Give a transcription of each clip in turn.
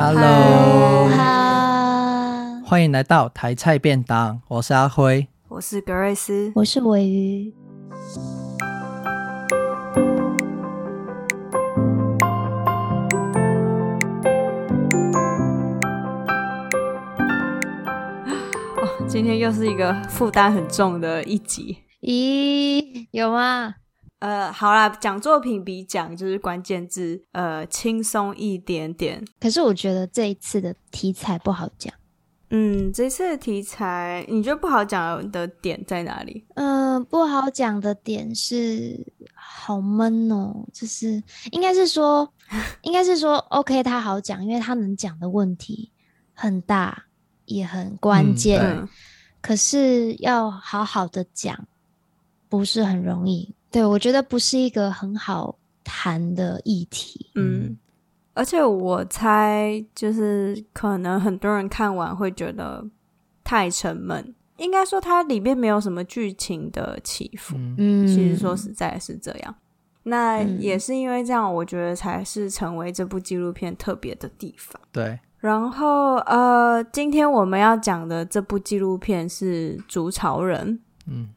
Hello，哈，欢迎来到台菜便当，我是阿辉，我是格瑞斯，我是尾鱼。哦，今天又是一个负担很重的一集。咦，有吗？呃，好啦，讲作品比讲就是关键字，呃，轻松一点点。可是我觉得这一次的题材不好讲。嗯，这次的题材你觉得不好讲的点在哪里？嗯、呃，不好讲的点是好闷哦，就是应该是说，应该是说，OK，他好讲，因为他能讲的问题很大，也很关键。嗯、可是要好好的讲，不是很容易。对，我觉得不是一个很好谈的议题。嗯，而且我猜，就是可能很多人看完会觉得太沉闷。应该说，它里面没有什么剧情的起伏。嗯，其实说实在是这样。那也是因为这样，我觉得才是成为这部纪录片特别的地方。对。然后，呃，今天我们要讲的这部纪录片是《竹巢人》。嗯。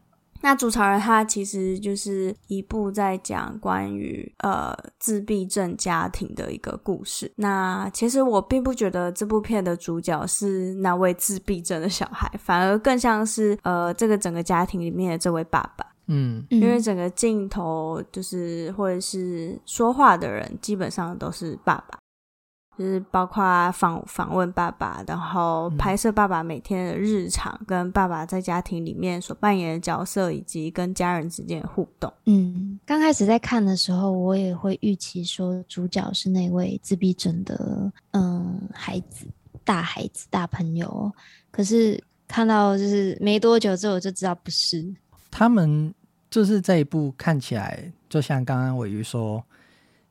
那《筑巢人》他其实就是一部在讲关于呃自闭症家庭的一个故事。那其实我并不觉得这部片的主角是那位自闭症的小孩，反而更像是呃这个整个家庭里面的这位爸爸。嗯，因为整个镜头就是或者是说话的人基本上都是爸爸。就是包括访访问爸爸，然后拍摄爸爸每天的日常，嗯、跟爸爸在家庭里面所扮演的角色，以及跟家人之间的互动。嗯，刚开始在看的时候，我也会预期说主角是那位自闭症的嗯孩子，大孩子，大朋友。可是看到就是没多久之后，我就知道不是。他们就是这一部看起来，就像刚刚尾鱼说。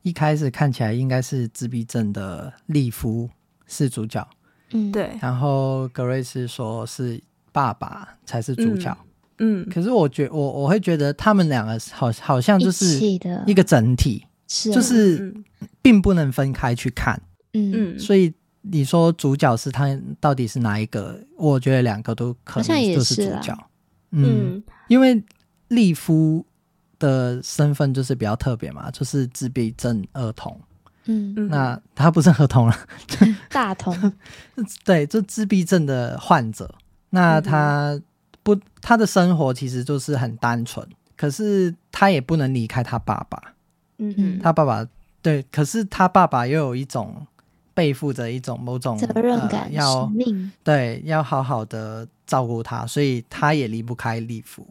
一开始看起来应该是自闭症的利夫是主角，嗯，对。然后格瑞斯说是爸爸才是主角，嗯。嗯，可是我觉我我会觉得他们两个好好像就是一个整体，是就是并不能分开去看，嗯。所以你说主角是他到底是哪一个？我觉得两个都可能就是主角，嗯，嗯，因为利夫。的身份就是比较特别嘛，就是自闭症儿童。嗯，那他不是儿童了，大童。对，就自闭症的患者。那他不，他的生活其实就是很单纯，可是他也不能离开他爸爸。嗯嗯，他爸爸对，可是他爸爸又有一种背负着一种某种责任感，呃、要命对，要好好的照顾他，所以他也离不开利夫。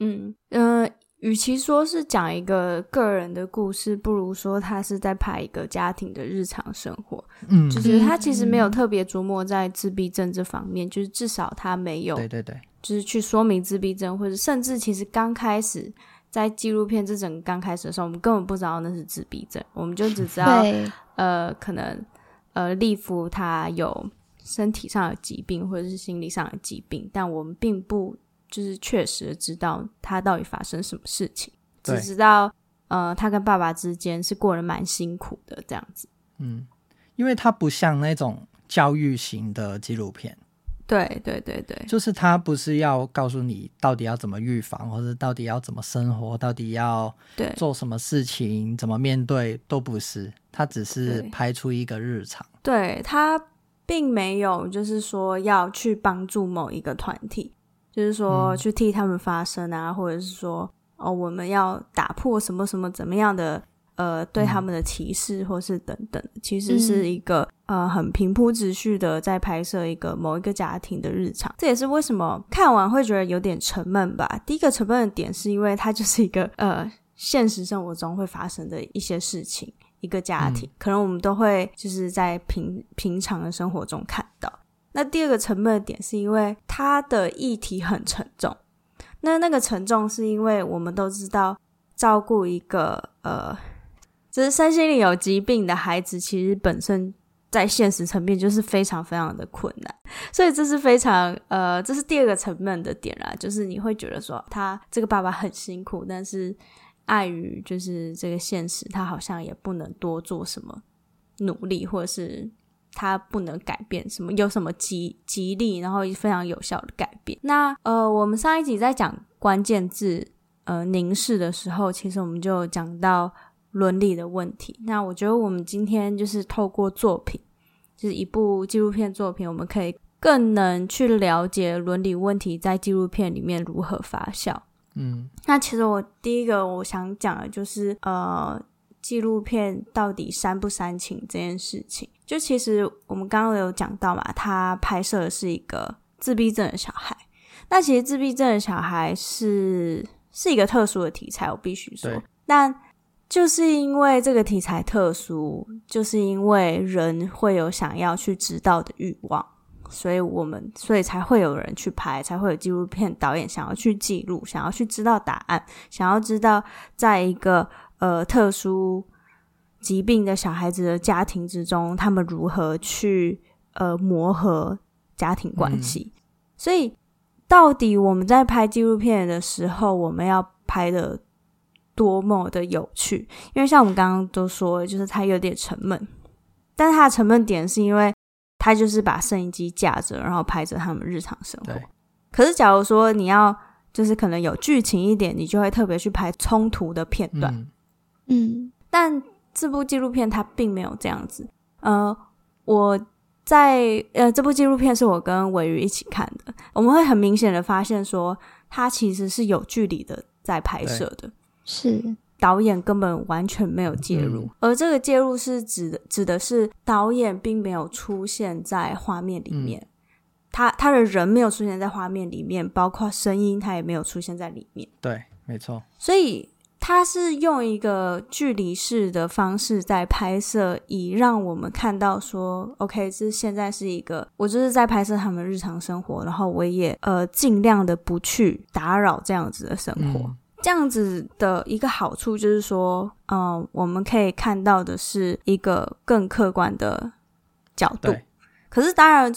嗯嗯。呃与其说是讲一个个人的故事，不如说他是在拍一个家庭的日常生活。嗯，就是他其实没有特别琢磨在自闭症这方面，就是至少他没有，对对对，就是去说明自闭症，或者甚至其实刚开始在纪录片这整个刚开始的时候，我们根本不知道那是自闭症，我们就只知道呃，可能呃，利夫他有身体上的疾病或者是心理上的疾病，但我们并不。就是确实知道他到底发生什么事情，只知道呃，他跟爸爸之间是过得蛮辛苦的这样子。嗯，因为他不像那种教育型的纪录片，对对对对，就是他不是要告诉你到底要怎么预防，或者到底要怎么生活，到底要做什么事情，怎么面对，都不是，他只是拍出一个日常。对，他并没有就是说要去帮助某一个团体。就是说，去替他们发声啊，嗯、或者是说，哦，我们要打破什么什么怎么样的，呃，对他们的歧视，或是等等，其实是一个、嗯、呃很平铺直叙的在拍摄一个某一个家庭的日常。这也是为什么看完会觉得有点沉闷吧。第一个沉闷的点是因为它就是一个呃现实生活中会发生的一些事情，一个家庭，嗯、可能我们都会就是在平平常的生活中看到。那第二个沉闷的点是因为它的议题很沉重。那那个沉重是因为我们都知道，照顾一个呃，就是身心灵有疾病的孩子，其实本身在现实层面就是非常非常的困难。所以这是非常呃，这是第二个沉闷的点啦，就是你会觉得说他这个爸爸很辛苦，但是碍于就是这个现实，他好像也不能多做什么努力，或者是。它不能改变什么，有什么吉吉利，然后非常有效的改变。那呃，我们上一集在讲关键字呃凝视的时候，其实我们就讲到伦理的问题。那我觉得我们今天就是透过作品，就是一部纪录片作品，我们可以更能去了解伦理问题在纪录片里面如何发酵。嗯，那其实我第一个我想讲的就是呃。纪录片到底煽不煽情这件事情，就其实我们刚刚有讲到嘛，他拍摄的是一个自闭症的小孩。那其实自闭症的小孩是是一个特殊的题材，我必须说。但就是因为这个题材特殊，就是因为人会有想要去知道的欲望，所以我们所以才会有人去拍，才会有纪录片导演想要去记录，想要去知道答案，想要知道在一个。呃，特殊疾病的小孩子的家庭之中，他们如何去呃磨合家庭关系？嗯。所以，到底我们在拍纪录片的时候，我们要拍的多么的有趣？因为像我们刚刚都说，就是它有点沉闷，但是它的沉闷点是因为它就是把摄影机架着，然后拍着他们日常生活。可是，假如说你要就是可能有剧情一点，你就会特别去拍冲突的片段。嗯嗯，但这部纪录片它并没有这样子。呃，我在呃这部纪录片是我跟尾鱼一起看的，我们会很明显的发现说，它其实是有距离的在拍摄的，是导演根本完全没有介入，嗯、而这个介入是指的指的是导演并没有出现在画面里面，嗯、他他的人没有出现在画面里面，包括声音他也没有出现在里面。对，没错，所以。他是用一个距离式的方式在拍摄，以让我们看到说，OK，这现在是一个，我就是在拍摄他们日常生活，然后我也呃尽量的不去打扰这样子的生活。嗯、这样子的一个好处就是说，嗯、呃，我们可以看到的是一个更客观的角度。可是当然，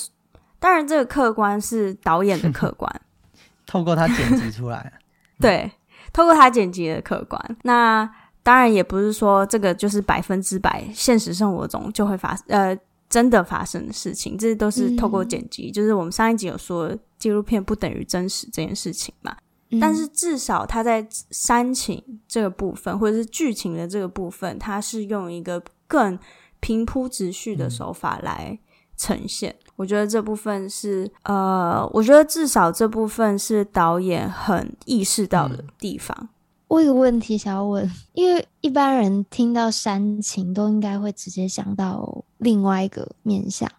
当然这个客观是导演的客观，透过他剪辑出来。对。透过他剪辑的客观，那当然也不是说这个就是百分之百现实生活中就会发呃真的发生的事情，这都是透过剪辑。嗯、就是我们上一集有说纪录片不等于真实这件事情嘛，嗯、但是至少他在煽情这个部分或者是剧情的这个部分，他是用一个更平铺直叙的手法来呈现。嗯我觉得这部分是，呃，我觉得至少这部分是导演很意识到的地方。嗯、我有个问题想要问，因为一般人听到煽情都应该会直接想到另外一个面向。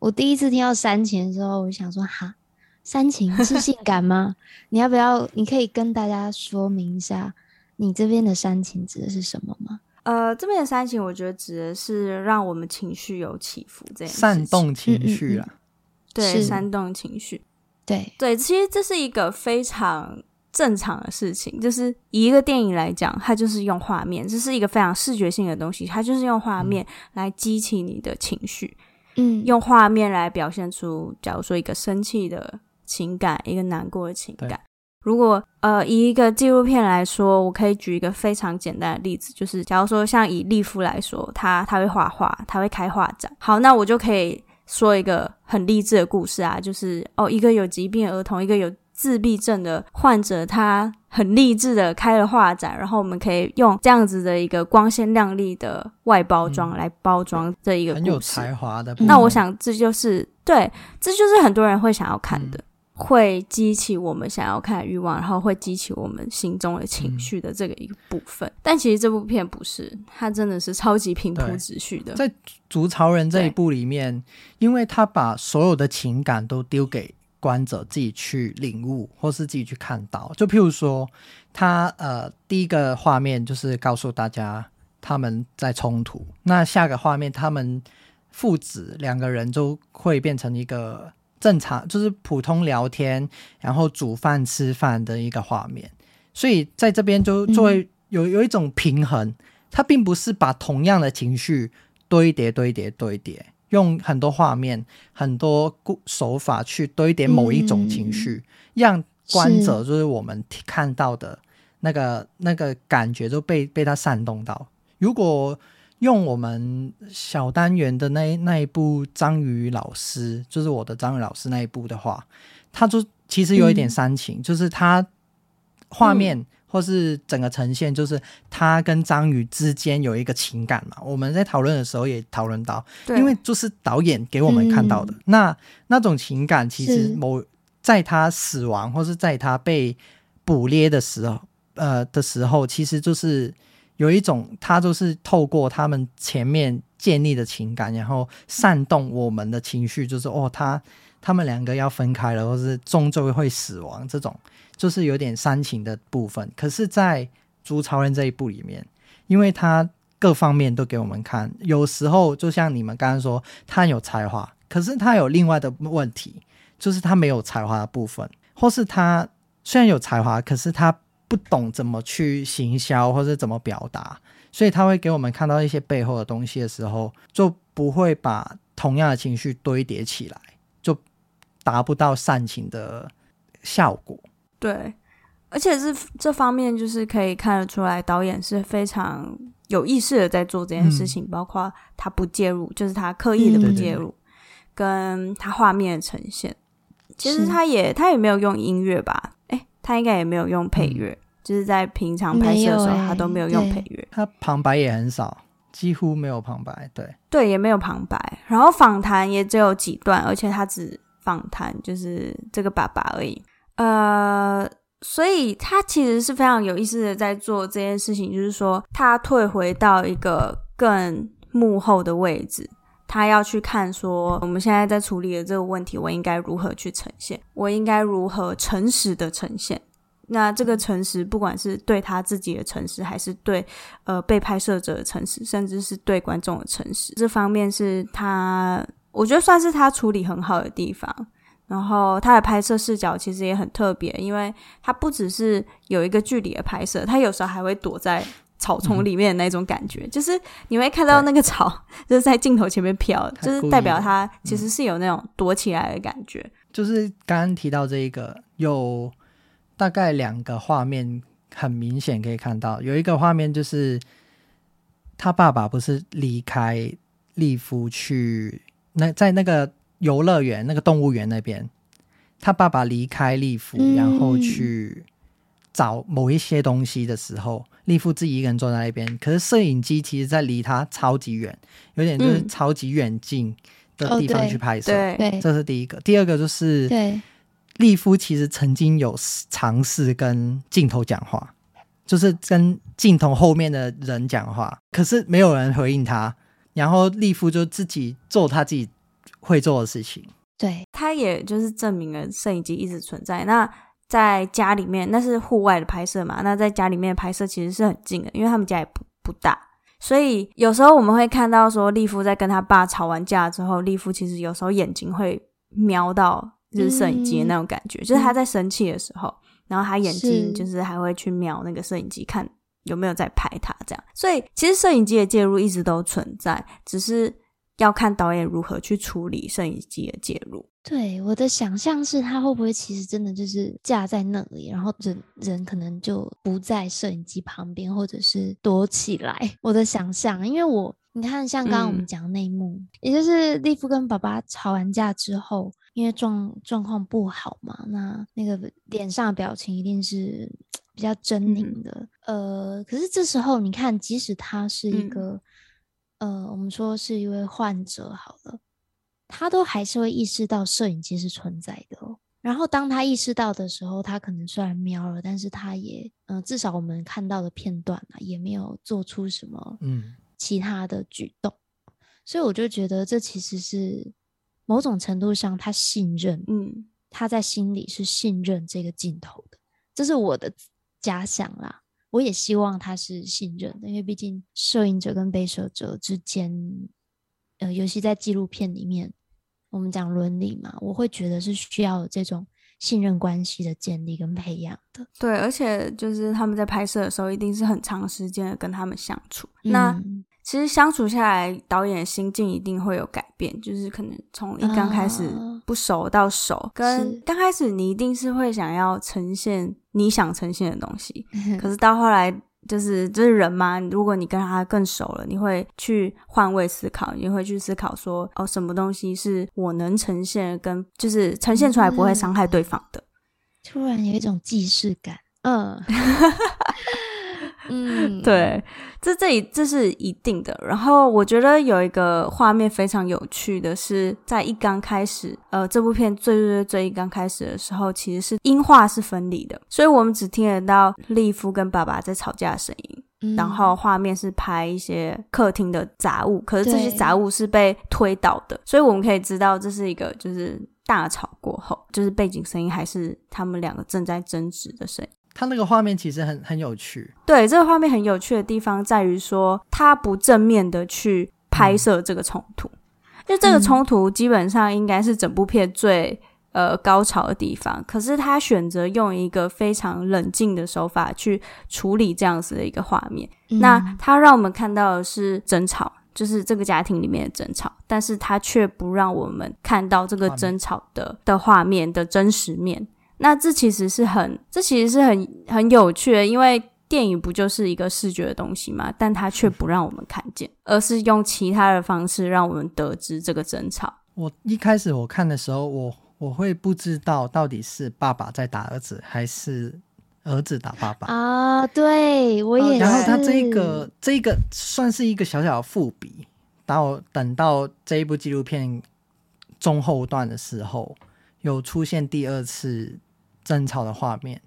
我第一次听到煽情的时候，我想说，哈，煽情是性 感吗？你要不要？你可以跟大家说明一下，你这边的煽情指的是什么吗？呃，这边的煽情，我觉得指的是让我们情绪有起伏，这样煽动情。绪啊，嗯嗯嗯。对，煽动情绪，对。对，其实这是一个非常正常的事情，就是以一个电影来讲，它就是用画面，这是一个非常视觉性的东西，它就是用画面来激起你的情绪，嗯，用画面来表现出，假如说一个生气的情感，一个难过的情感。如果呃以一个纪录片来说，我可以举一个非常简单的例子，就是假如说像以利夫来说，他他会画画，他会开画展。好，那我就可以说一个很励志的故事啊，就是哦一个有疾病的儿童，一个有自闭症的患者，他很励志的开了画展，然后我们可以用这样子的一个光鲜亮丽的外包装来包装这一个故事。很有才华的。那我想这就是对，这就是很多人会想要看的。嗯会激起我们想要看的欲望，然后会激起我们心中的情绪的这个一个部分。嗯、但其实这部片不是，它真的是超级平铺直叙的。在《筑巢人》这一部里面，因为他把所有的情感都丢给观者自己去领悟，或是自己去看到。就譬如说，他呃第一个画面就是告诉大家他们在冲突，那下个画面他们父子两个人就会变成一个。正常就是普通聊天，然后煮饭吃饭的一个画面，所以在这边就作为有有一种平衡，它并不是把同样的情绪堆叠堆叠堆叠，用很多画面、很多手法去堆叠某一种情绪，让观者就是我们看到的那个那个感觉都被被它煽动到。如果用我们小单元的那那一部章鱼老师，就是我的章鱼老师那一部的话，他就其实有一点煽情，嗯、就是他画面。嗯或是整个呈现，就是他跟章鱼之间有一个情感嘛。我们在讨论的时候也讨论到，因为就是导演给我们看到的、嗯、那那种情感，其实某在他死亡或是在他被捕猎的时候，呃的时候，其实就是有一种他就是透过他们前面建立的情感，然后煽动我们的情绪，就是哦，他他们两个要分开了，或是终究会死亡这种。就是有点煽情的部分，可是，在《朱超人》这一部里面，因为他各方面都给我们看，有时候就像你们刚刚说，他很有才华，可是他有另外的问题，就是他没有才华的部分，或是他虽然有才华，可是他不懂怎么去行销或者怎么表达，所以他会给我们看到一些背后的东西的时候，就不会把同样的情绪堆叠起来，就达不到煽情的效果。对，而且是这方面，就是可以看得出来，导演是非常有意识的在做这件事情，嗯、包括他不介入，就是他刻意的不介入，嗯、跟他画面的呈现。其实他也他也没有用音乐吧？诶，他应该也没有用配乐，嗯、就是在平常拍摄的时候，他都没有用配乐。他旁白也很少，几乎没有旁白。对对，也没有旁白。然后访谈也只有几段，而且他只访谈就是这个爸爸而已。呃，所以他其实是非常有意思的在做这件事情，就是说他退回到一个更幕后的位置，他要去看说我们现在在处理的这个问题，我应该如何去呈现，我应该如何诚实的呈现。那这个诚实，不管是对他自己的诚实，还是对呃被拍摄者的诚实，甚至是对观众的诚实，这方面是他，我觉得算是他处理很好的地方。然后他的拍摄视角其实也很特别，因为他不只是有一个距离的拍摄，他有时候还会躲在草丛里面的那种感觉，嗯、就是你会看到那个草 就是在镜头前面飘，就是代表它其实是有那种躲起来的感觉。嗯、就是刚刚提到这一个，有大概两个画面很明显可以看到，有一个画面就是他爸爸不是离开利夫去那在那个。游乐园那个动物园那边，他爸爸离开利夫，嗯、然后去找某一些东西的时候，利夫自己一个人坐在那边。可是摄影机其实在离他超级远，有点就是超级远近的地方去拍摄。嗯、对，这是第一个。第二个就是，对，利夫其实曾经有尝试跟镜头讲话，就是跟镜头后面的人讲话，可是没有人回应他。然后利夫就自己做他自己。会做的事情，对，他也就是证明了摄影机一直存在。那在家里面，那是户外的拍摄嘛？那在家里面拍摄其实是很近的，因为他们家也不不大，所以有时候我们会看到说，利夫在跟他爸吵完架之后，利夫其实有时候眼睛会瞄到就是摄影机的那种感觉，嗯、就是他在生气的时候，然后他眼睛就是还会去瞄那个摄影机，看有没有在拍他这样。所以其实摄影机的介入一直都存在，只是。要看导演如何去处理摄影机的介入。对，我的想象是，他会不会其实真的就是架在那里，然后人人可能就不在摄影机旁边，或者是躲起来。我的想象，因为我你看，像刚刚我们讲的那一幕，嗯、也就是利夫跟爸爸吵完架之后，因为状状况不好嘛，那那个脸上的表情一定是 比较狰狞的。嗯、呃，可是这时候你看，即使他是一个。嗯呃，我们说是一位患者好了，他都还是会意识到摄影机是存在的哦。然后当他意识到的时候，他可能虽然瞄了，但是他也，嗯、呃，至少我们看到的片段啊，也没有做出什么嗯其他的举动。嗯、所以我就觉得这其实是某种程度上他信任，嗯，他在心里是信任这个镜头的，这是我的假想啦。我也希望他是信任的，因为毕竟摄影者跟被摄者之间，呃，尤其在纪录片里面，我们讲伦理嘛，我会觉得是需要有这种信任关系的建立跟培养的。对，而且就是他们在拍摄的时候，一定是很长时间的跟他们相处。嗯、那其实相处下来，导演的心境一定会有改变，就是可能从一刚开始不熟到熟，啊、跟刚开始你一定是会想要呈现你想呈现的东西，是可是到后来就是就是人嘛，如果你跟他更熟了，你会去换位思考，你会去思考说，哦，什么东西是我能呈现跟就是呈现出来不会伤害对方的。突然有一种既视感，嗯。嗯，对，这这里这是一定的。然后我觉得有一个画面非常有趣的是，在一刚开始，呃，这部片最最最最一刚开始的时候，其实是音画是分离的，所以我们只听得到利夫跟爸爸在吵架的声音，嗯、然后画面是拍一些客厅的杂物，可是这些杂物是被推倒的，所以我们可以知道这是一个就是大吵过后，就是背景声音还是他们两个正在争执的声音。他那个画面其实很很有趣，对，这个画面很有趣的地方在于说，他不正面的去拍摄这个冲突，嗯、因为这个冲突基本上应该是整部片最呃高潮的地方，可是他选择用一个非常冷静的手法去处理这样子的一个画面，嗯、那他让我们看到的是争吵，就是这个家庭里面的争吵，但是他却不让我们看到这个争吵的的画面的真实面。那这其实是很，这其实是很很有趣的，因为电影不就是一个视觉的东西嘛？但它却不让我们看见，而是用其他的方式让我们得知这个争吵。我一开始我看的时候，我我会不知道到底是爸爸在打儿子，还是儿子打爸爸啊？对，我也是。然后他这一个这一个算是一个小小的伏笔，到等到这一部纪录片中后段的时候，有出现第二次。争吵的画面，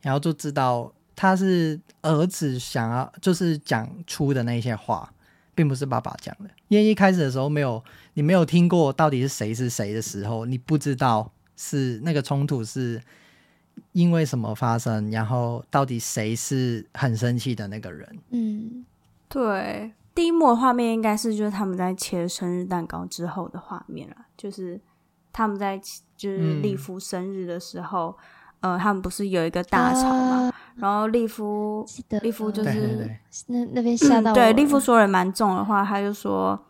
然后就知道他是儿子想要就是讲出的那些话，并不是爸爸讲的。因为一开始的时候没有你没有听过到底是谁是谁的时候，你不知道是那个冲突是因为什么发生，然后到底谁是很生气的那个人。嗯，对，第一幕的画面应该是就是他们在切生日蛋糕之后的画面了，就是。他们在就是利夫生日的时候，嗯、呃，他们不是有一个大吵嘛？啊、然后利夫，利夫就是那那边吓到、嗯，对，利夫说了蛮重的话，他就说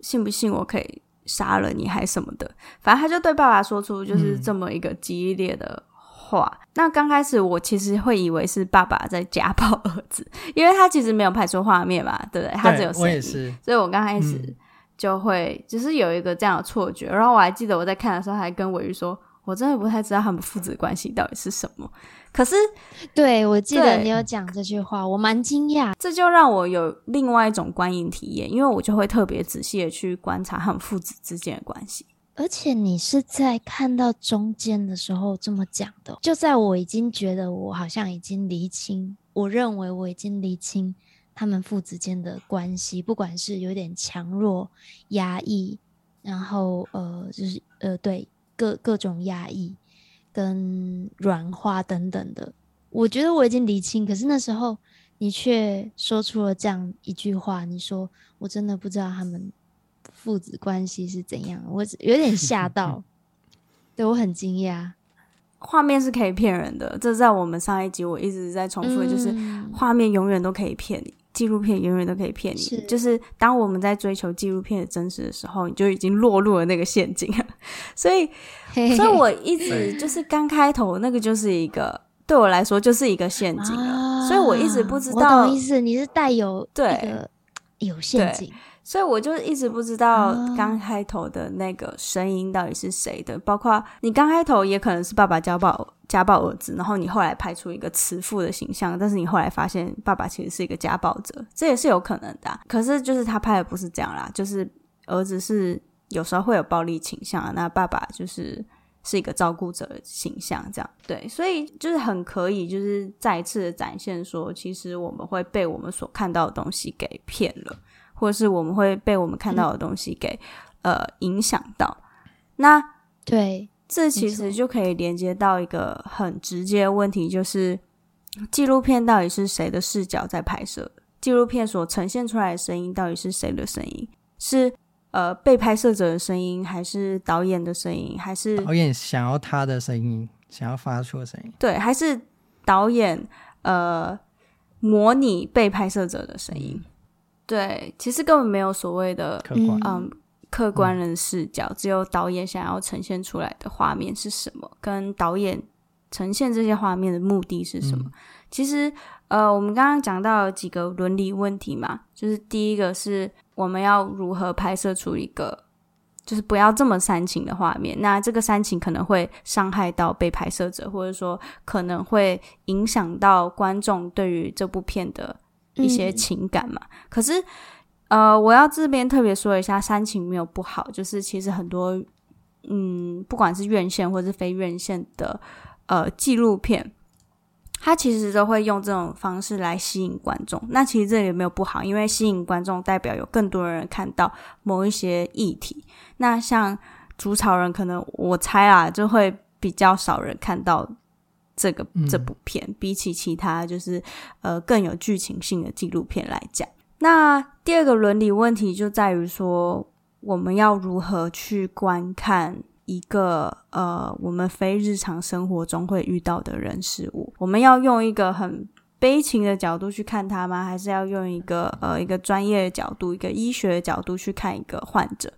信不信我可以杀了你还什么的，反正他就对爸爸说出就是这么一个激烈的话。嗯、那刚开始我其实会以为是爸爸在家暴儿子，因为他其实没有拍出画面嘛，对不对？他只有声音，所以我刚开始。嗯就会就是有一个这样的错觉，然后我还记得我在看的时候，还跟尾鱼说，我真的不太知道他们父子关系到底是什么。可是，对，我记得你有讲这句话，我蛮惊讶。这就让我有另外一种观影体验，因为我就会特别仔细的去观察他们父子之间的关系。而且你是在看到中间的时候这么讲的，就在我已经觉得我好像已经厘清，我认为我已经厘清。他们父子间的关系，不管是有点强弱、压抑，然后呃，就是呃，对各各种压抑跟软化等等的，我觉得我已经理清。可是那时候你却说出了这样一句话，你说我真的不知道他们父子关系是怎样，我有点吓到，对我很惊讶。画面是可以骗人的，这在我们上一集我一直在重复的，就是画面永远都可以骗你。纪录片永远都可以骗你，是就是当我们在追求纪录片的真实的时候，你就已经落入了那个陷阱了。所以，所以我一直就是刚开头那个就是一个对我来说就是一个陷阱了，啊、所以我一直不知道。我懂意思，你是带有对有陷阱。所以我就一直不知道刚开头的那个声音到底是谁的，包括你刚开头也可能是爸爸家暴家暴儿子，然后你后来拍出一个慈父的形象，但是你后来发现爸爸其实是一个家暴者，这也是有可能的啊。可是就是他拍的不是这样啦，就是儿子是有时候会有暴力倾向，那爸爸就是是一个照顾者的形象，这样对，所以就是很可以就是再一次的展现说，其实我们会被我们所看到的东西给骗了。或是我们会被我们看到的东西给、嗯、呃影响到，那对，这其实就可以连接到一个很直接的问题，就是纪录片到底是谁的视角在拍摄？纪录片所呈现出来的声音到底是谁的声音？是呃被拍摄者的声音，还是导演的声音，还是导演想要他的声音，想要发出的声音？对，还是导演呃模拟被拍摄者的声音？嗯对，其实根本没有所谓的客观，嗯，客观人视角，嗯、只有导演想要呈现出来的画面是什么，跟导演呈现这些画面的目的是什么？嗯、其实，呃，我们刚刚讲到几个伦理问题嘛，就是第一个是我们要如何拍摄出一个。就是不要这么煽情的画面，那这个煽情可能会伤害到被拍摄者，或者说可能会影响到观众对于这部片的一些情感嘛。嗯、可是，呃，我要这边特别说一下，煽情没有不好，就是其实很多，嗯，不管是院线或是非院线的，呃，纪录片。它其实都会用这种方式来吸引观众，那其实这也没有不好，因为吸引观众代表有更多人看到某一些议题。那像《筑巢人》，可能我猜啊，就会比较少人看到这个这部片，嗯、比起其他就是呃更有剧情性的纪录片来讲。那第二个伦理问题就在于说，我们要如何去观看？一个呃，我们非日常生活中会遇到的人事物，我们要用一个很悲情的角度去看他吗？还是要用一个呃一个专业的角度、一个医学的角度去看一个患者？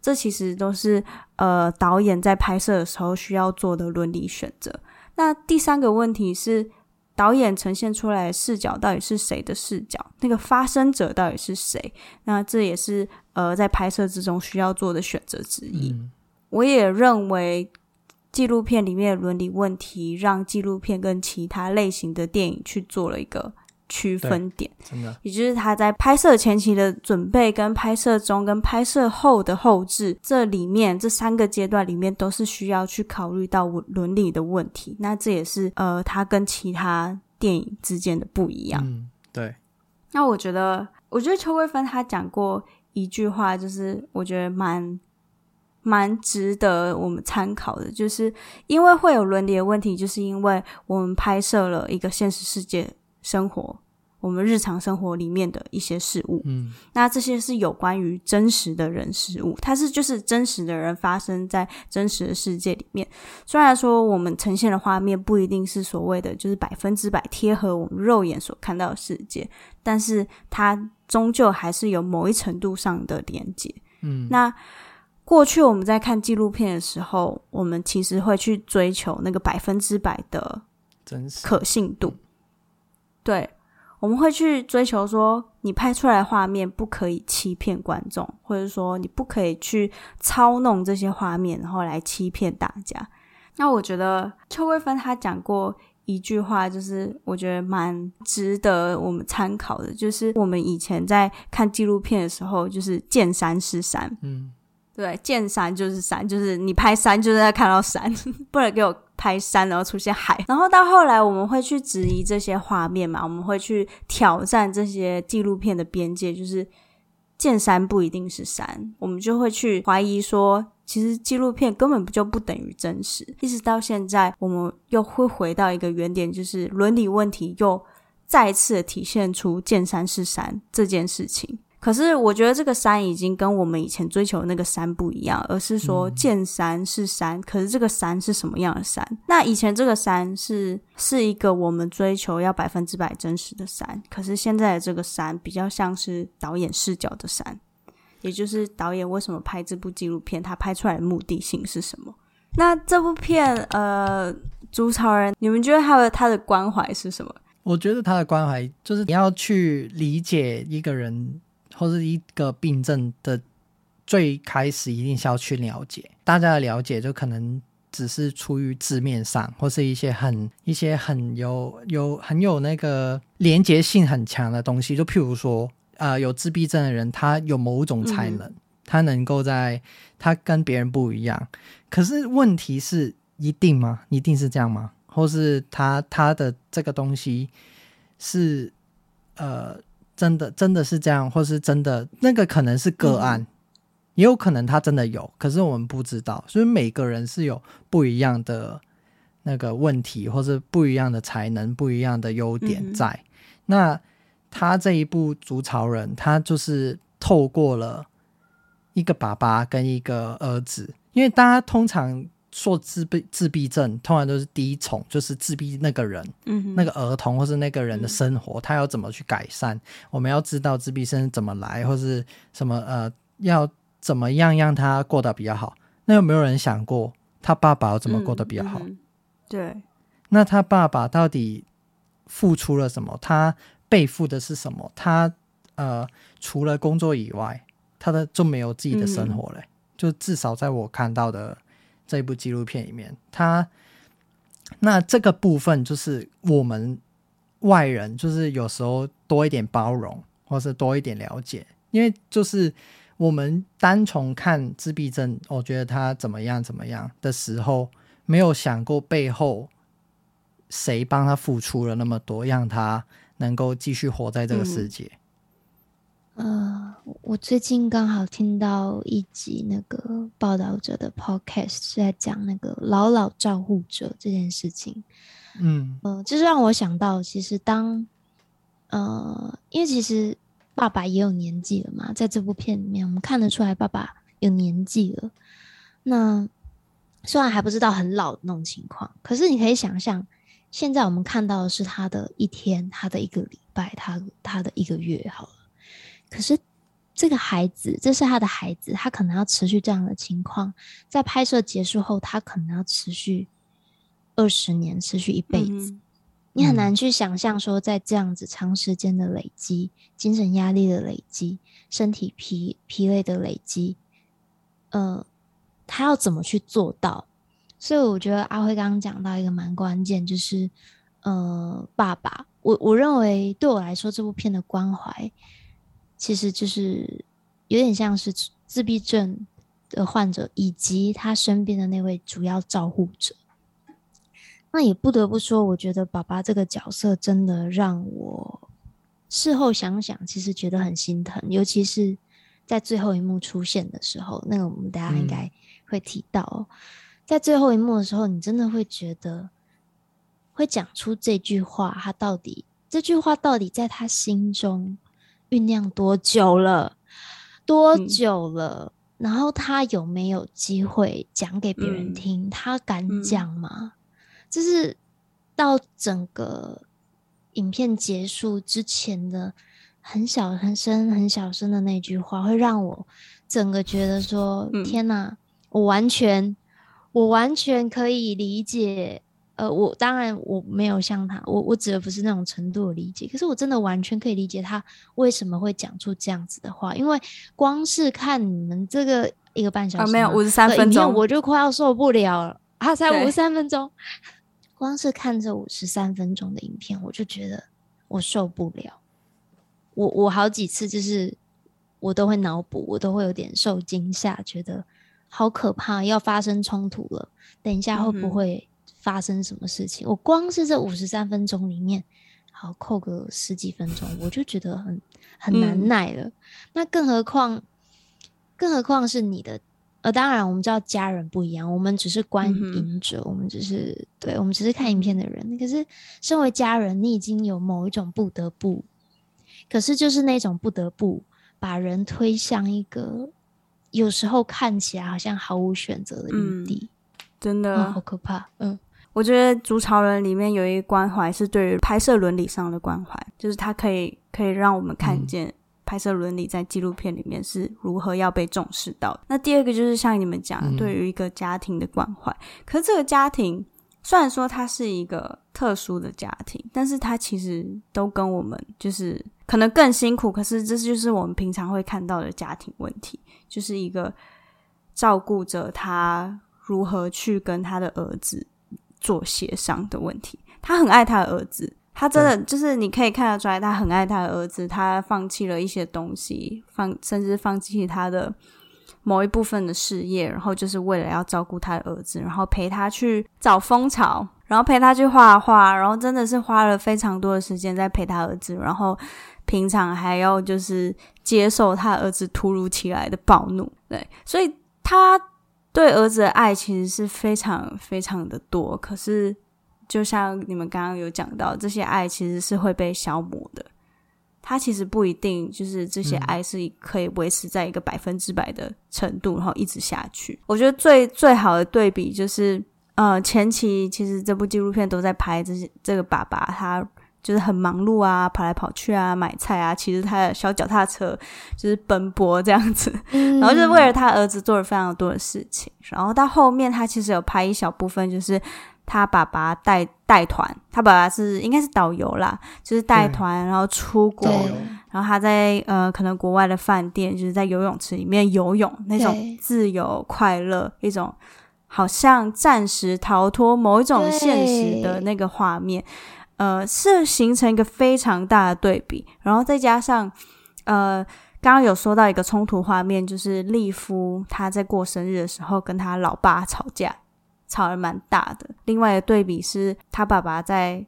这其实都是呃导演在拍摄的时候需要做的伦理选择。那第三个问题是，导演呈现出来的视角到底是谁的视角？那个发生者到底是谁？那这也是呃在拍摄之中需要做的选择之一。嗯我也认为，纪录片里面的伦理问题，让纪录片跟其他类型的电影去做了一个区分点。真的，也就是他在拍摄前期的准备、跟拍摄中、跟拍摄后的后置，这里面这三个阶段里面，都是需要去考虑到伦理的问题。那这也是呃，他跟其他电影之间的不一样。嗯，对。那我觉得，我觉得邱桂芬他讲过一句话，就是我觉得蛮。蛮值得我们参考的，就是因为会有伦理的问题，就是因为我们拍摄了一个现实世界生活，我们日常生活里面的一些事物。嗯，那这些是有关于真实的人事物，它是就是真实的人发生在真实的世界里面。虽然说我们呈现的画面不一定是所谓的就是百分之百贴合我们肉眼所看到的世界，但是它终究还是有某一程度上的连接。嗯，那。过去我们在看纪录片的时候，我们其实会去追求那个百分之百的真实可信度。对，我们会去追求说，你拍出来的画面不可以欺骗观众，或者说你不可以去操弄这些画面，然后来欺骗大家。那我觉得邱桂芬她讲过一句话，就是我觉得蛮值得我们参考的，就是我们以前在看纪录片的时候，就是见山是山，嗯。对，见山就是山，就是你拍山就是在看到山，不能给我拍山然后出现海。然后到后来，我们会去质疑这些画面嘛，我们会去挑战这些纪录片的边界，就是见山不一定是山，我们就会去怀疑说，其实纪录片根本不就不等于真实。一直到现在，我们又会回到一个原点，就是伦理问题又再次体现出见山是山这件事情。可是我觉得这个山已经跟我们以前追求的那个山不一样，而是说见山是山，嗯、可是这个山是什么样的山？那以前这个山是是一个我们追求要百分之百真实的山，可是现在的这个山比较像是导演视角的山，也就是导演为什么拍这部纪录片，他拍出来的目的性是什么？那这部片呃，《朱超人》，你们觉得他的他的关怀是什么？我觉得他的关怀就是你要去理解一个人。或是一个病症的最开始，一定是要去了解。大家的了解就可能只是出于字面上，或是一些很一些很有有很有那个连结性很强的东西。就譬如说，呃，有自闭症的人，他有某种才能，嗯、他能够在他跟别人不一样。可是问题是，一定吗？一定是这样吗？或是他他的这个东西是呃？真的真的是这样，或是真的那个可能是个案，嗯、也有可能他真的有，可是我们不知道。所以每个人是有不一样的那个问题，或是不一样的才能、不一样的优点在。嗯、那他这一部《筑巢人》，他就是透过了一个爸爸跟一个儿子，因为大家通常。说自闭自闭症，通常都是第一重，就是自闭那个人，嗯、那个儿童或是那个人的生活，嗯、他要怎么去改善？我们要知道自闭症怎么来，或是什么呃，要怎么样让他过得比较好？那有没有人想过他爸爸要怎么过得比较好？嗯嗯、对，那他爸爸到底付出了什么？他背负的是什么？他呃，除了工作以外，他的就没有自己的生活了。嗯、就至少在我看到的这部纪录片里面，他那这个部分就是我们外人，就是有时候多一点包容，或是多一点了解，因为就是我们单从看自闭症，我觉得他怎么样怎么样的时候，没有想过背后谁帮他付出了那么多，让他能够继续活在这个世界。嗯、呃，我最近刚好听到一集那个报道者的 podcast 是在讲那个老老照护者这件事情。嗯，呃，就是让我想到，其实当呃，因为其实爸爸也有年纪了嘛，在这部片里面，我们看得出来爸爸有年纪了。那虽然还不知道很老的那种情况，可是你可以想象，现在我们看到的是他的一天，他的一个礼拜，他他的一个月，好了。可是这个孩子，这是他的孩子，他可能要持续这样的情况，在拍摄结束后，他可能要持续二十年，持续一辈子。嗯、你很难去想象说，在这样子长时间的累积、精神压力的累积、身体疲疲累的累积，呃。他要怎么去做到？所以我觉得阿辉刚刚讲到一个蛮关键，就是呃，爸爸，我我认为对我来说，这部片的关怀其实就是有点像是自闭症的患者以及他身边的那位主要照护者。那也不得不说，我觉得爸爸这个角色真的让我事后想想，其实觉得很心疼，尤其是在最后一幕出现的时候，那个我们大家应该。会提到，在最后一幕的时候，你真的会觉得，会讲出这句话，他到底这句话到底在他心中酝酿多久了？多久了？嗯、然后他有没有机会讲给别人听？嗯、他敢讲吗？就、嗯、是到整个影片结束之前的很小、很深、很小声的那句话，会让我整个觉得说：嗯、天哪！我完全，我完全可以理解。呃，我当然我没有像他，我我指的不是那种程度的理解。可是我真的完全可以理解他为什么会讲出这样子的话，因为光是看你们这个一个半小时，啊、没有五十三分钟，我就快要受不了了。啊，才五十三分钟，光是看这五十三分钟的影片，我就觉得我受不了。我我好几次就是我都会脑补，我都会有点受惊吓，觉得。好可怕，要发生冲突了！等一下会不会发生什么事情？我光是这五十三分钟里面，好扣个十几分钟，我就觉得很很难耐了。嗯、那更何况，更何况是你的呃，当然我们知道家人不一样，我们只是观影者，嗯、我们只是对，我们只是看影片的人。可是身为家人，你已经有某一种不得不，可是就是那种不得不把人推向一个。有时候看起来好像毫无选择的余地，嗯，真的，哦，好可怕。嗯，我觉得《筑巢人》里面有一个关怀是对于拍摄伦理上的关怀，就是它可以可以让我们看见拍摄伦理在纪录片里面是如何要被重视到。那第二个就是像你们讲的，对于一个家庭的关怀，嗯，可是这个家庭虽然说它是一个特殊的家庭，但是它其实都跟我们就是可能更辛苦，可是这就是我们平常会看到的家庭问题。就是一个照顾者，他如何去跟他的儿子做协商的问题。他很爱他的儿子，他真的就是你可以看得出来，他很爱他的儿子。他放弃了一些东西，放甚至放弃他的某一部分的事业，然后就是为了要照顾他的儿子，然后陪他去找蜂巢，然后陪他去画画，然后真的是花了非常多的时间在陪他儿子，然后。平常还要就是接受他儿子突如其来的暴怒，对，所以他对儿子的爱其实是非常非常的多。可是，就像你们刚刚有讲到，这些爱其实是会被消磨的。他其实不一定就是这些爱是可以维持在一个百分之百的程度，然后一直下去。我觉得最最好的对比就是，呃，前期其实这部纪录片都在拍这些这个爸爸他。就是很忙碌啊，跑来跑去啊，买菜啊，骑着他的小脚踏车，就是奔波这样子，嗯、然后就是为了他儿子做了非常多的事情。然后到后面，他其实有拍一小部分，就是他爸爸带带团，他爸爸是应该是导游啦，就是带团然后出国，然后他在呃可能国外的饭店，就是在游泳池里面游泳，那种自由快乐，一种好像暂时逃脱某一种现实的那个画面，呃，是形成一个非常大的对比，然后再加上呃。刚刚有说到一个冲突画面，就是利夫他在过生日的时候跟他老爸吵架，吵得蛮大的。另外的对比是他爸爸在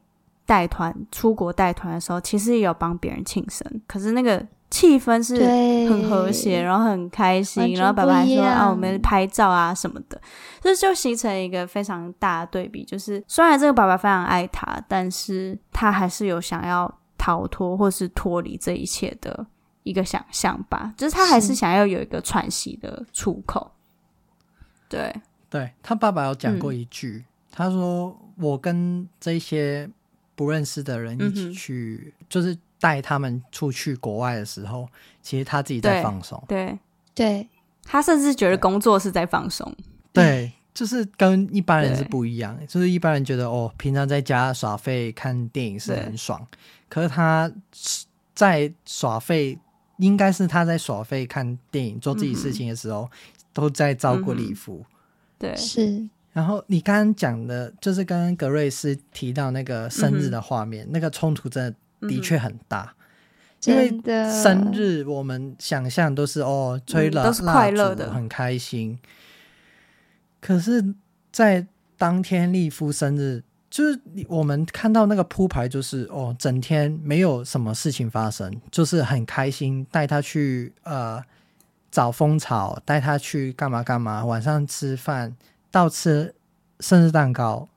带团出国带团的时候，其实也有帮别人庆生，可是那个气氛是很和谐，然后很开心，然后爸爸还说啊，我们拍照啊什么的，这就形成一个非常大的对比。就是虽然这个爸爸非常爱他，但是他还是有想要逃脱或是脱离这一切的。一个想象吧，就是他还是想要有一个喘息的出口。对，对他爸爸有讲过一句，嗯、他说：“我跟这些不认识的人一起去，嗯、就是带他们出去国外的时候，其实他自己在放松。对，对，他甚至觉得工作是在放松。对，就是跟一般人是不一样。就是一般人觉得哦，平常在家耍废看电影是很爽，可是他在耍废。应该是他在耍废、看电影、做自己事情的时候，嗯、都在照顾利夫。对，是。然后你刚刚讲的，就是刚刚格瑞斯提到那个生日的画面，嗯、那个冲突真的的确很大。嗯、因为生日我们想象都是哦，吹了快乐的，很开心。可是，在当天利夫生日。就是我们看到那个铺排，就是哦，整天没有什么事情发生，就是很开心，带他去呃找蜂巢，带他去干嘛干嘛，晚上吃饭到吃生日蛋糕，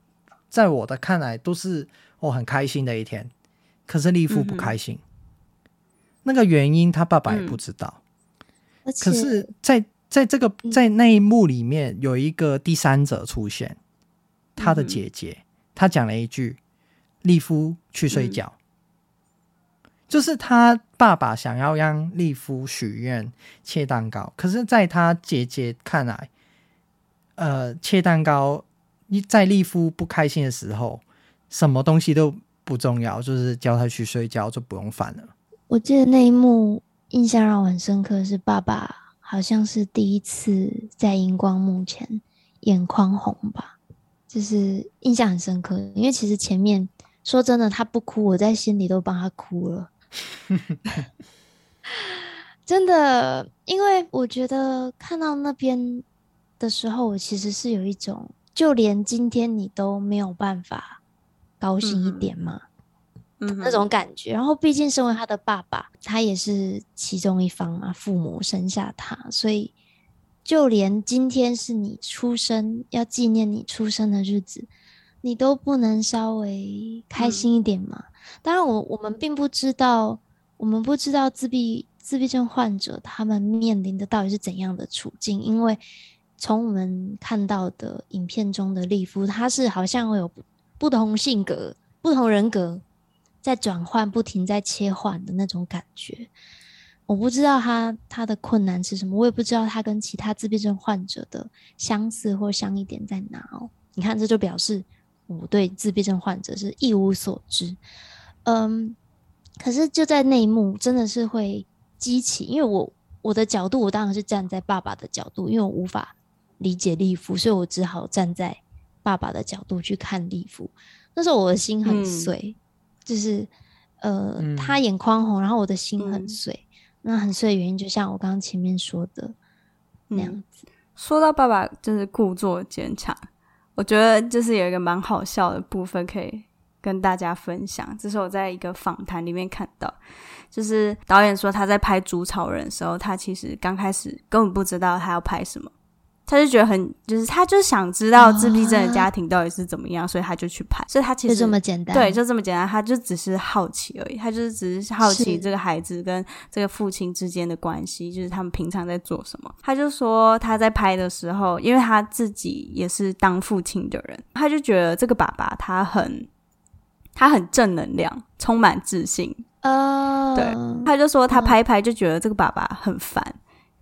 在我的看来都是哦很开心的一天。可是利夫不开心，嗯、那个原因他爸爸也不知道。嗯、可是在在这个在那一幕里面，有一个第三者出现，他的姐姐。嗯他讲了一句：“利夫去睡觉。嗯”就是他爸爸想要让利夫许愿切蛋糕，可是在他姐姐看来，呃，切蛋糕在利夫不开心的时候，什么东西都不重要，就是叫他去睡觉就不用烦了。我记得那一幕印象让我很深刻，是爸爸好像是第一次在荧光幕前眼眶红吧。就是印象很深刻，因为其实前面说真的，他不哭，我在心里都帮他哭了。真的，因为我觉得看到那边的时候，我其实是有一种，就连今天你都没有办法高兴一点嘛，嗯，那种感觉。然后，毕竟身为他的爸爸，他也是其中一方嘛，父母生下他，所以。就连今天是你出生，要纪念你出生的日子，你都不能稍微开心一点吗？嗯、当然我，我我们并不知道，我们不知道自闭自闭症患者他们面临的到底是怎样的处境，因为从我们看到的影片中的利夫，他是好像会有不同性格、不同人格在转换，不停在切换的那种感觉。我不知道他他的困难是什么，我也不知道他跟其他自闭症患者的相似或相异点在哪哦。你看，这就表示我对自闭症患者是一无所知。嗯，可是就在那一幕，真的是会激起，因为我我的角度，我当然是站在爸爸的角度，因为我无法理解利夫，所以我只好站在爸爸的角度去看利夫。那时候我的心很碎，嗯、就是呃，嗯、他眼眶红，然后我的心很碎。嗯那很碎的原因，就像我刚刚前面说的那样子。嗯，说到爸爸就是故作坚强，我觉得就是有一个蛮好笑的部分可以跟大家分享。这是我在一个访谈里面看到，就是导演说他在拍《筑巢人》的时候，他其实刚开始根本不知道他要拍什么。他就觉得很，就是他就想知道自闭症的家庭到底是怎么样，啊、所以他就去拍。所以他其实就这么简单，对，就这么简单。他就只是好奇而已，他就是只是好奇这个孩子跟这个父亲之间的关系，就是他们平常在做什么。他就说他在拍的时候，因为他自己也是当父亲的人，他就觉得这个爸爸他很他很正能量，充满自信。哦，对，他就说他拍一拍就觉得这个爸爸很烦。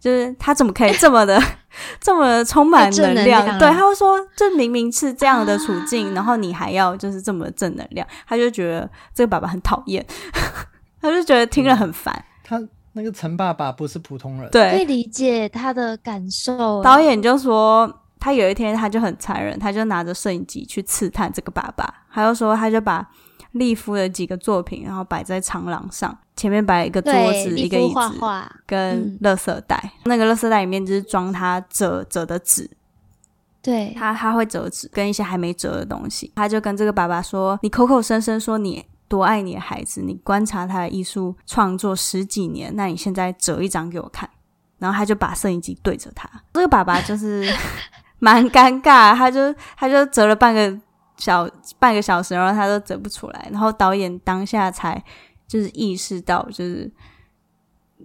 就是他怎么可以这么的 这么充满能量？能量对，他会说，这明明是这样的处境，啊、然后你还要就是这么正能量，他就觉得这个爸爸很讨厌，他就觉得听了很烦。他那个陈爸爸不是普通人，对，可以理解他的感受。导演就说，他有一天他就很残忍，他就拿着摄影机去刺探这个爸爸，他就说他就把。利夫的几个作品，然后摆在长廊上，前面摆一个桌子、一个椅子画画跟垃圾袋。嗯、那个垃圾袋里面就是装他折折的纸，对他他会折纸跟一些还没折的东西。他就跟这个爸爸说：“你口口声声说你多爱你的孩子，你观察他的艺术创作十几年，那你现在折一张给我看。”然后他就把摄影机对着他，这个爸爸就是 蛮尴尬，他就他就折了半个。小半个小时，然后他都折不出来，然后导演当下才就是意识到，就是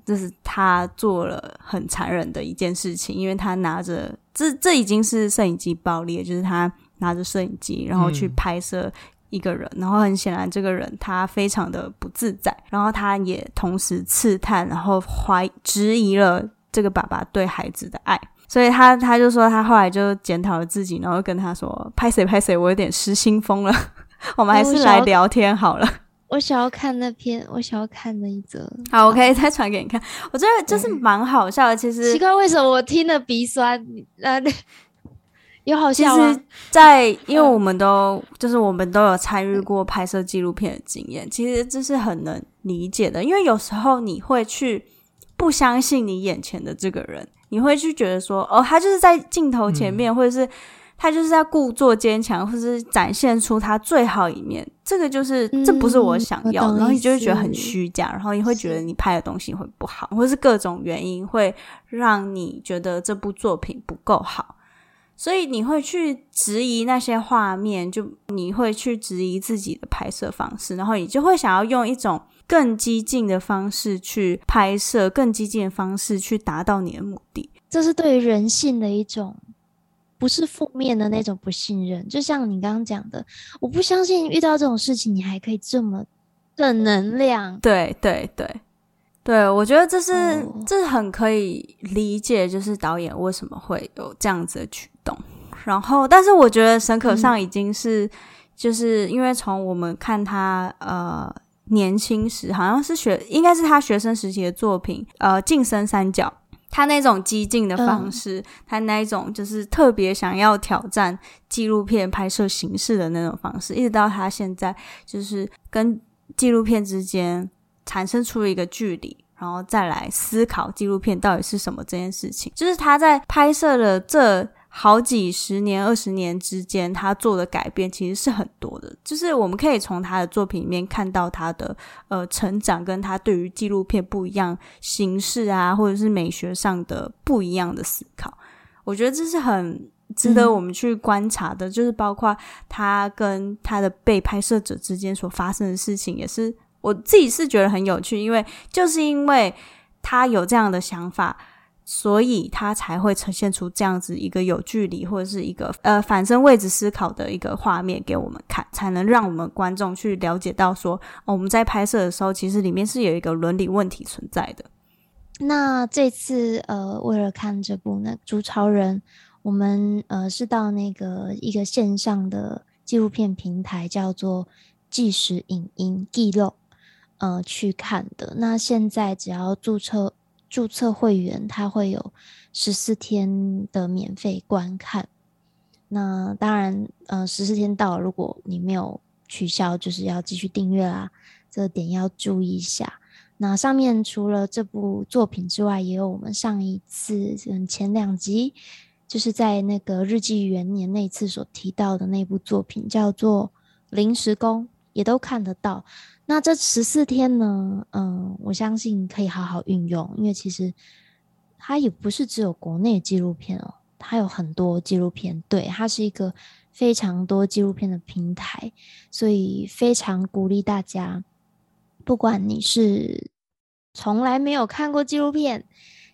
这是他做了很残忍的一件事情，因为他拿着这这已经是摄影机暴力，就是他拿着摄影机，然后去拍摄一个人，嗯、然后很显然这个人他非常的不自在，然后他也同时刺探，然后怀质疑了这个爸爸对孩子的爱。所以他他就说，他后来就检讨了自己，然后跟他说：“拍谁拍谁，我有点失心疯了，我们还是来聊天好了。”我想要看那篇，我想要看那一则。好，我可以再传给你看。我觉得就是蛮好笑的。其实奇怪，为什么我听了鼻酸？呃，有好笑吗？其实在因为我们都就是我们都有参与过拍摄纪录片的经验，其实这是很能理解的。因为有时候你会去不相信你眼前的这个人。你会去觉得说，哦，他就是在镜头前面，嗯、或者是他就是在故作坚强，或者是展现出他最好一面。这个就是，嗯、这不是我想要的，然后你就会觉得很虚假，然后你会觉得你拍的东西会不好，是或是各种原因会让你觉得这部作品不够好，所以你会去质疑那些画面，就你会去质疑自己的拍摄方式，然后你就会想要用一种。更激进的方式去拍摄，更激进的方式去达到你的目的，这是对于人性的一种，不是负面的那种不信任。就像你刚刚讲的，我不相信遇到这种事情你还可以这么正能量。对对对对，我觉得这是、哦、这是很可以理解，就是导演为什么会有这样子的举动。然后，但是我觉得沈可尚已经是，嗯、就是因为从我们看他呃。年轻时好像是学，应该是他学生时期的作品，呃，晋升三角，他那种激进的方式，他那种就是特别想要挑战纪录片拍摄形式的那种方式，一直到他现在就是跟纪录片之间产生出一个距离，然后再来思考纪录片到底是什么这件事情，就是他在拍摄了这。好几十年、二十年之间，他做的改变其实是很多的。就是我们可以从他的作品里面看到他的呃成长，跟他对于纪录片不一样形式啊，或者是美学上的不一样的思考。我觉得这是很值得我们去观察的。嗯、就是包括他跟他的被拍摄者之间所发生的事情，也是我自己是觉得很有趣，因为就是因为他有这样的想法。所以他才会呈现出这样子一个有距离或者是一个呃反身位置思考的一个画面给我们看，才能让我们观众去了解到说，哦，我们在拍摄的时候，其实里面是有一个伦理问题存在的。那这次呃，为了看这部那《朱超人》，我们呃是到那个一个线上的纪录片平台叫做纪实影音记录呃去看的。那现在只要注册。注册会员，他会有十四天的免费观看。那当然，呃，十四天到了，如果你没有取消，就是要继续订阅啦。这点要注意一下。那上面除了这部作品之外，也有我们上一次前两集，就是在那个日记元年那次所提到的那部作品，叫做《临时工》，也都看得到。那这十四天呢，嗯，我相信可以好好运用，因为其实它也不是只有国内纪录片哦，它有很多纪录片，对，它是一个非常多纪录片的平台，所以非常鼓励大家，不管你是从来没有看过纪录片，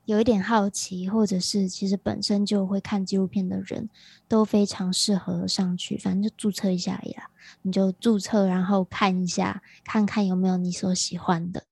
有一点好奇，或者是其实本身就会看纪录片的人，都非常适合上去。反正就注册一下呀，你就注册，然后看一下，看看有没有你所喜欢的。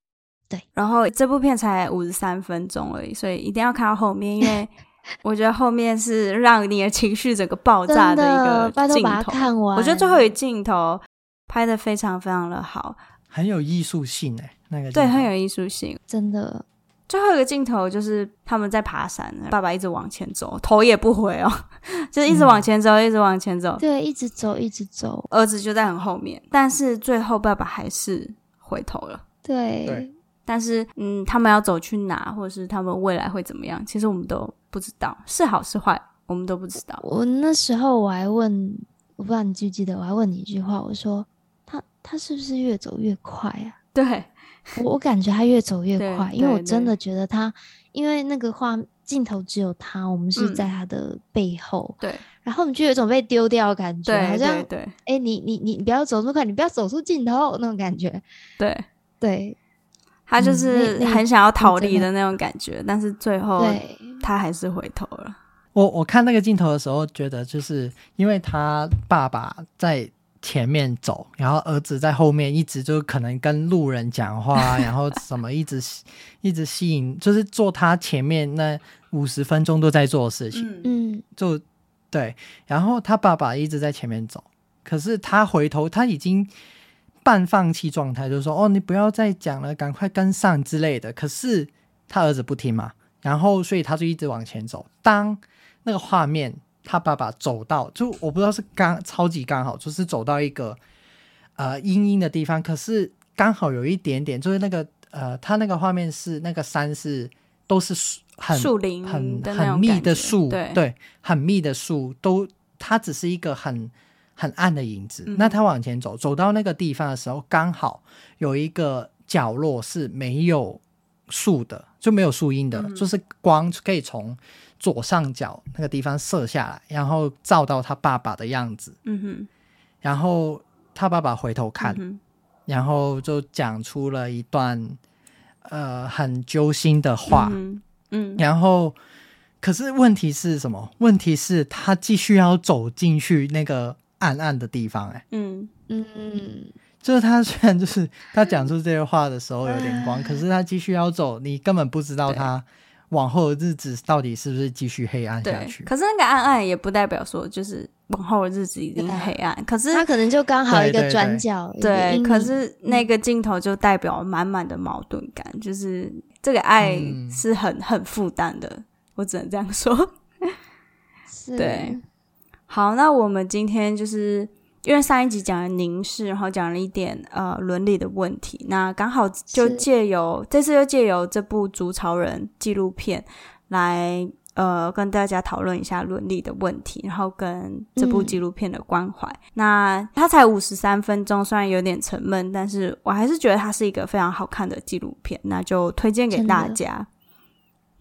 对，然后这部片才五十三分钟而已，所以一定要看到后面，因为 我觉得后面是让你的情绪整个爆炸的一个镜头。看完。我觉得最后一镜头拍的非常非常的好，很有艺术性哎，那个对，很有艺术性，真的。最后一个镜头就是他们在爬山，爸爸一直往前走，头也不回哦，就是一直往前走，嗯、一直往前走，对，一直走，一直走。儿子就在很后面，但是最后爸爸还是回头了。对，对。但是，嗯，他们要走去哪，或者是他们未来会怎么样，其实我们都不知道，是好是坏，我们都不知道。我那时候我还问，我不知道你记不记得，我还问你一句话，我说他他是不是越走越快啊？对。我我感觉他越走越快，因为我真的觉得他，因为那个画镜头只有他，我们是在他的背后，嗯、对，然后我们就有一种被丢掉的感觉，对好像对，哎、欸，你你你不要走那么快，你不要走出镜头那种感觉，对。对，他就是很想要逃离的那种感觉，嗯、但是最后对他还是回头了。我我看那个镜头的时候，觉得就是因为他爸爸在。前面走，然后儿子在后面一直就可能跟路人讲话，然后什么一直一直吸引，就是做他前面那五十分钟都在做的事情。嗯，就对。然后他爸爸一直在前面走，可是他回头，他已经半放弃状态，就是说：“哦，你不要再讲了，赶快跟上之类的。”可是他儿子不听嘛，然后所以他就一直往前走。当那个画面。他爸爸走到，就我不知道是刚超级刚好，就是走到一个呃阴阴的地方，可是刚好有一点点，就是那个呃，他那个画面是那个山是都是树，很树林很很密的树，对对，很密的树，都它只是一个很很暗的影子。嗯、那他往前走，走到那个地方的时候，刚好有一个角落是没有树的，就没有树荫的，嗯、就是光可以从。左上角那个地方射下来，然后照到他爸爸的样子。嗯哼，然后他爸爸回头看，嗯、然后就讲出了一段呃很揪心的话。嗯，嗯，然后可是问题是什么？问题是他继续要走进去那个暗暗的地方，欸。哎，嗯嗯嗯，就是他虽然就是他讲出这些话的时候有点光，可是他继续要走，你根本不知道他。往后的日子到底是不是继续黑暗下去？可是那个暗暗也不代表说就是往后的日子一定黑暗。可是他可能就刚好一个转角，对。可是那个镜头就代表满满的矛盾感，嗯、就是这个爱是很很负担的。我只能这样说。是对。好，那我们今天就是。因为上一集讲了凝视，然后讲了一点呃伦理的问题，那刚好就借由这次就借由这部《竹巢人》纪录片来呃跟大家讨论一下伦理的问题，然后跟这部纪录片的关怀。嗯、那它才五十三分钟，虽然有点沉闷，但是我还是觉得它是一个非常好看的纪录片，那就推荐给大家。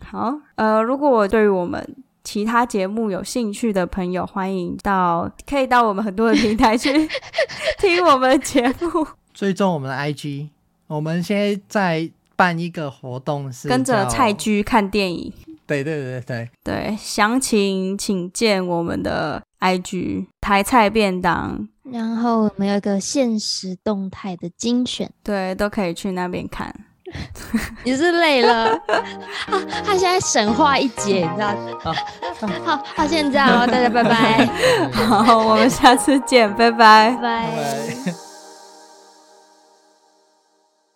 好，呃，如果我对于我们。其他节目有兴趣的朋友，欢迎到可以到我们很多的平台去 听我们节目，追踪我们的 IG。我们现在在办一个活动，是跟着蔡居看电影。对对对对对，详情请见我们的 IG 台菜便当。然后我们有一个限时动态的精选，对，都可以去那边看。你是累了啊？他现在神话一姐，你知道？好，好，好，现在哦，大家拜拜。好，我们下次见，拜拜，拜拜。